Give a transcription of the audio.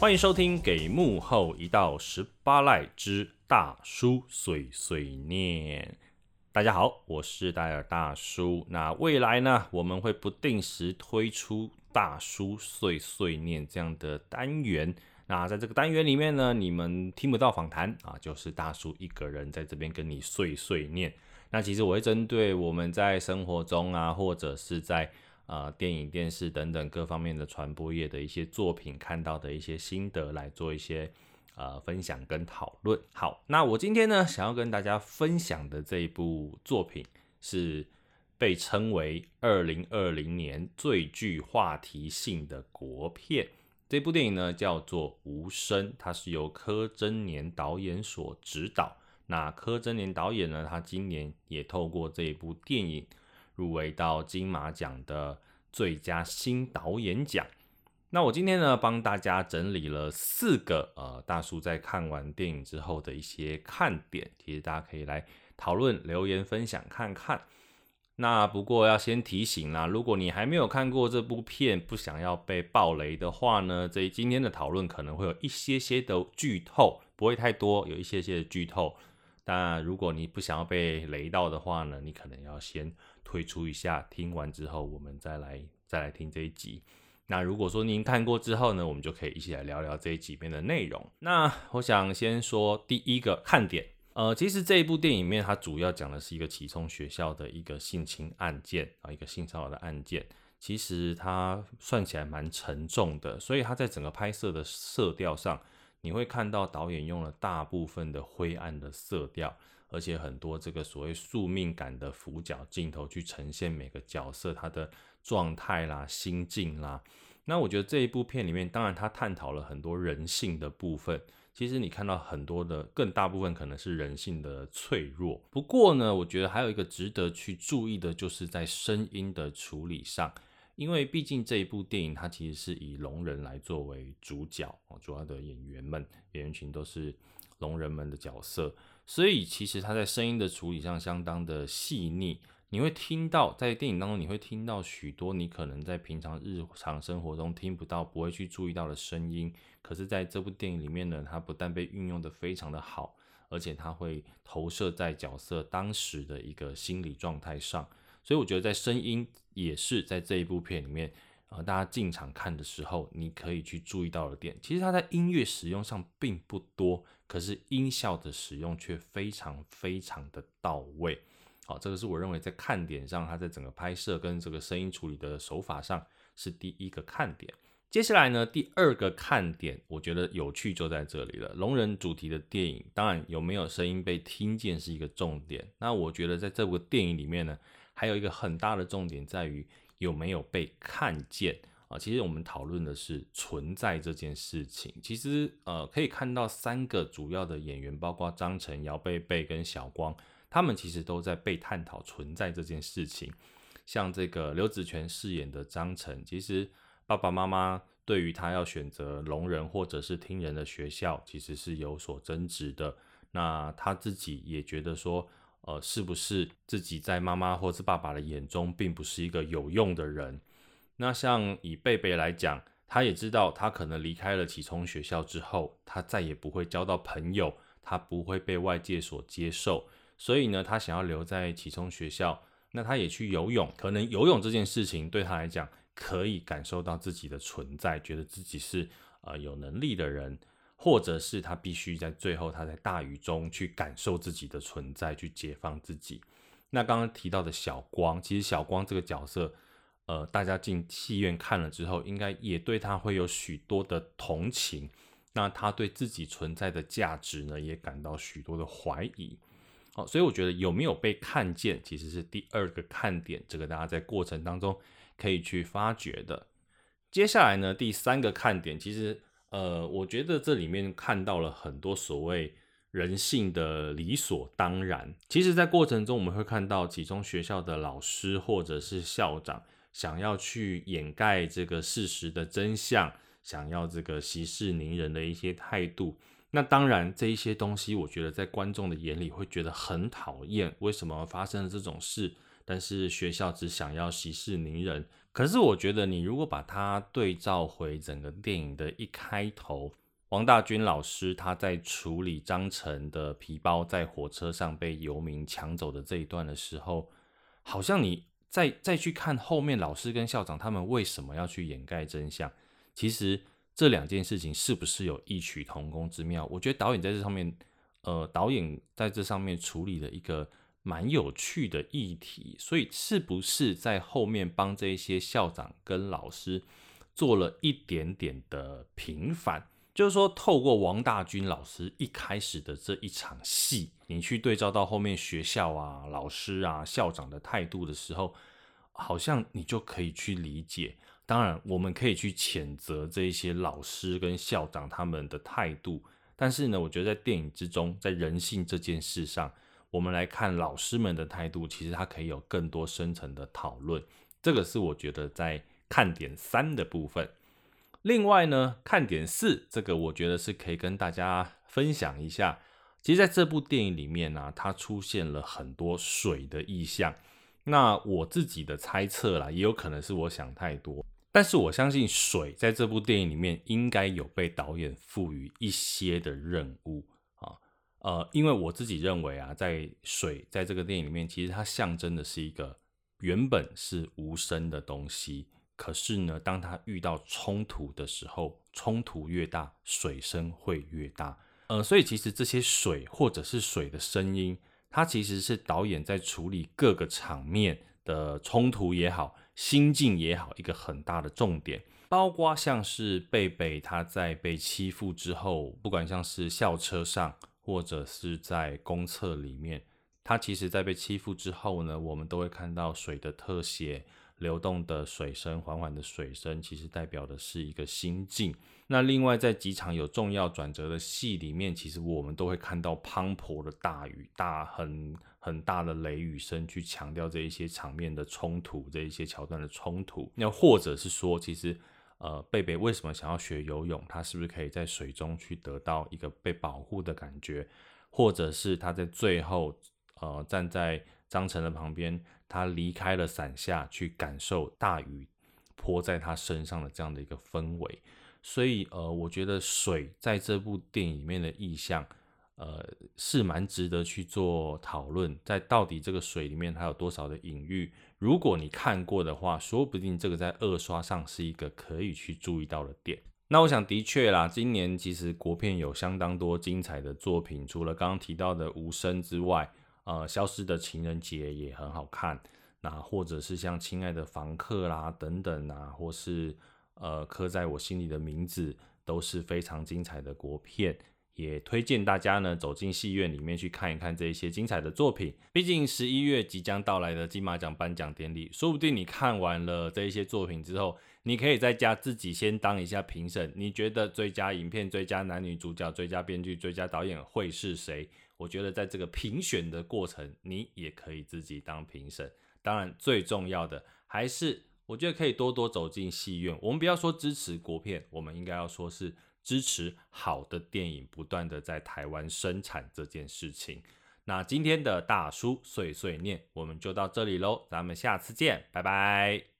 欢迎收听《给幕后一道十八赖之大叔碎碎念》。大家好，我是戴尔大叔。那未来呢，我们会不定时推出大叔碎碎念这样的单元。那在这个单元里面呢，你们听不到访谈啊，就是大叔一个人在这边跟你碎碎念。那其实我会针对我们在生活中啊，或者是在呃，电影、电视等等各方面的传播业的一些作品，看到的一些心得，来做一些呃分享跟讨论。好，那我今天呢，想要跟大家分享的这一部作品，是被称为二零二零年最具话题性的国片。这部电影呢，叫做《无声》，它是由柯贞年导演所指导。那柯贞年导演呢，他今年也透过这一部电影。入围到金马奖的最佳新导演奖。那我今天呢，帮大家整理了四个呃，大叔在看完电影之后的一些看点，其实大家可以来讨论、留言、分享看看。那不过要先提醒啦，如果你还没有看过这部片，不想要被爆雷的话呢，这今天的讨论可能会有一些些的剧透，不会太多，有一些些的剧透。但如果你不想要被雷到的话呢，你可能要先。退出一下，听完之后我们再来再来听这一集。那如果说您看过之后呢，我们就可以一起来聊聊这一集面的内容。那我想先说第一个看点，呃，其实这一部电影面它主要讲的是一个启聪学校的一个性侵案件啊，一个性骚扰的案件。其实它算起来蛮沉重的，所以它在整个拍摄的色调上，你会看到导演用了大部分的灰暗的色调。而且很多这个所谓宿命感的俯角镜头去呈现每个角色他的状态啦、心境啦。那我觉得这一部片里面，当然他探讨了很多人性的部分。其实你看到很多的更大部分可能是人性的脆弱。不过呢，我觉得还有一个值得去注意的，就是在声音的处理上，因为毕竟这一部电影它其实是以聋人来作为主角哦，主要的演员们演员群都是聋人们的角色。所以其实他在声音的处理上相当的细腻，你会听到在电影当中，你会听到许多你可能在平常日常生活中听不到、不会去注意到的声音。可是在这部电影里面呢，它不但被运用得非常的好，而且它会投射在角色当时的一个心理状态上。所以我觉得在声音也是在这一部片里面。啊，大家进场看的时候，你可以去注意到的点，其实它在音乐使用上并不多，可是音效的使用却非常非常的到位。好，这个是我认为在看点上，它在整个拍摄跟这个声音处理的手法上是第一个看点。接下来呢，第二个看点，我觉得有趣就在这里了。龙人主题的电影，当然有没有声音被听见是一个重点。那我觉得在这部电影里面呢，还有一个很大的重点在于。有没有被看见啊？其实我们讨论的是存在这件事情。其实呃，可以看到三个主要的演员，包括张晨、姚贝贝跟小光，他们其实都在被探讨存在这件事情。像这个刘子权饰演的张晨，其实爸爸妈妈对于他要选择聋人或者是听人的学校，其实是有所争执的。那他自己也觉得说。呃，是不是自己在妈妈或是爸爸的眼中，并不是一个有用的人？那像以贝贝来讲，他也知道，他可能离开了启聪学校之后，他再也不会交到朋友，他不会被外界所接受，所以呢，他想要留在启聪学校。那他也去游泳，可能游泳这件事情对他来讲，可以感受到自己的存在，觉得自己是呃有能力的人。或者是他必须在最后，他在大雨中去感受自己的存在，去解放自己。那刚刚提到的小光，其实小光这个角色，呃，大家进戏院看了之后，应该也对他会有许多的同情。那他对自己存在的价值呢，也感到许多的怀疑。好，所以我觉得有没有被看见，其实是第二个看点，这个大家在过程当中可以去发掘的。接下来呢，第三个看点，其实。呃，我觉得这里面看到了很多所谓人性的理所当然。其实，在过程中我们会看到其中学校的老师或者是校长想要去掩盖这个事实的真相，想要这个息事宁人的一些态度。那当然，这一些东西，我觉得在观众的眼里会觉得很讨厌。为什么发生了这种事？但是学校只想要息事宁人。可是我觉得，你如果把它对照回整个电影的一开头，王大军老师他在处理张晨的皮包在火车上被游民抢走的这一段的时候，好像你再再去看后面老师跟校长他们为什么要去掩盖真相，其实这两件事情是不是有异曲同工之妙？我觉得导演在这上面，呃，导演在这上面处理了一个蛮有趣的议题，所以是不是在后面帮这些校长跟老师做了一点点的平反？就是说，透过王大军老师一开始的这一场戏，你去对照到后面学校啊、老师啊、校长的态度的时候，好像你就可以去理解。当然，我们可以去谴责这一些老师跟校长他们的态度，但是呢，我觉得在电影之中，在人性这件事上，我们来看老师们的态度，其实它可以有更多深层的讨论。这个是我觉得在看点三的部分。另外呢，看点四，这个我觉得是可以跟大家分享一下。其实，在这部电影里面呢、它出现了很多水的意象。那我自己的猜测啦，也有可能是我想太多。但是我相信，水在这部电影里面应该有被导演赋予一些的任务。呃，因为我自己认为啊，在水在这个电影里面，其实它象征的是一个原本是无声的东西。可是呢，当它遇到冲突的时候，冲突越大，水声会越大。呃，所以其实这些水或者是水的声音，它其实是导演在处理各个场面的冲突也好，心境也好，一个很大的重点。包括像是贝贝他在被欺负之后，不管像是校车上或者是在公厕里面，他其实在被欺负之后呢，我们都会看到水的特写。流动的水声，缓缓的水声，其实代表的是一个心境。那另外，在几场有重要转折的戏里面，其实我们都会看到滂沱的大雨，大很很大的雷雨声，去强调这一些场面的冲突，这一些桥段的冲突。那或者是说，其实呃，贝贝为什么想要学游泳？他是不是可以在水中去得到一个被保护的感觉？或者是他在最后呃，站在张晨的旁边？他离开了伞下，去感受大雨泼在他身上的这样的一个氛围，所以呃，我觉得水在这部电影里面的意象，呃，是蛮值得去做讨论。在到底这个水里面它有多少的隐喻？如果你看过的话，说不定这个在二刷上是一个可以去注意到的点。那我想的确啦，今年其实国片有相当多精彩的作品，除了刚刚提到的《无声》之外。呃，消失的情人节也很好看，那或者是像亲爱的房客啦等等啊，或是呃刻在我心里的名字，都是非常精彩的国片，也推荐大家呢走进戏院里面去看一看这一些精彩的作品。毕竟十一月即将到来的金马奖颁奖典礼，说不定你看完了这一些作品之后，你可以在家自己先当一下评审，你觉得最佳影片、最佳男女主角、最佳编剧、最佳导演会是谁？我觉得在这个评选的过程，你也可以自己当评审。当然，最重要的还是，我觉得可以多多走进戏院。我们不要说支持国片，我们应该要说是支持好的电影不断的在台湾生产这件事情。那今天的大叔碎碎念，我们就到这里喽，咱们下次见，拜拜。